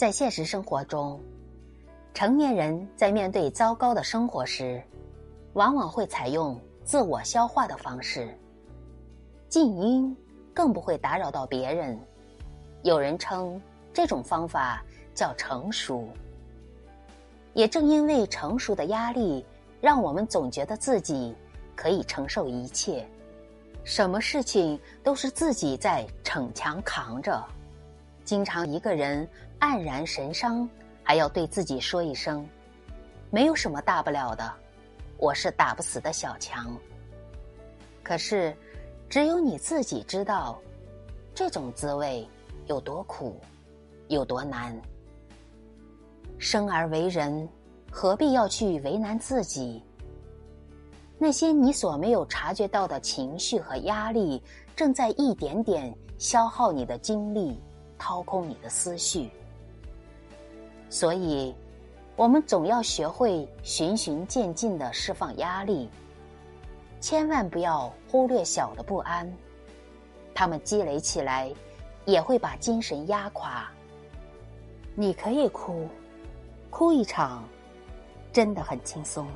在现实生活中，成年人在面对糟糕的生活时，往往会采用自我消化的方式，静音，更不会打扰到别人。有人称这种方法叫成熟。也正因为成熟的压力，让我们总觉得自己可以承受一切，什么事情都是自己在逞强扛着。经常一个人黯然神伤，还要对自己说一声：“没有什么大不了的，我是打不死的小强。”可是，只有你自己知道，这种滋味有多苦，有多难。生而为人，何必要去为难自己？那些你所没有察觉到的情绪和压力，正在一点点消耗你的精力。掏空你的思绪，所以，我们总要学会循循渐进的释放压力。千万不要忽略小的不安，他们积累起来，也会把精神压垮。你可以哭，哭一场，真的很轻松。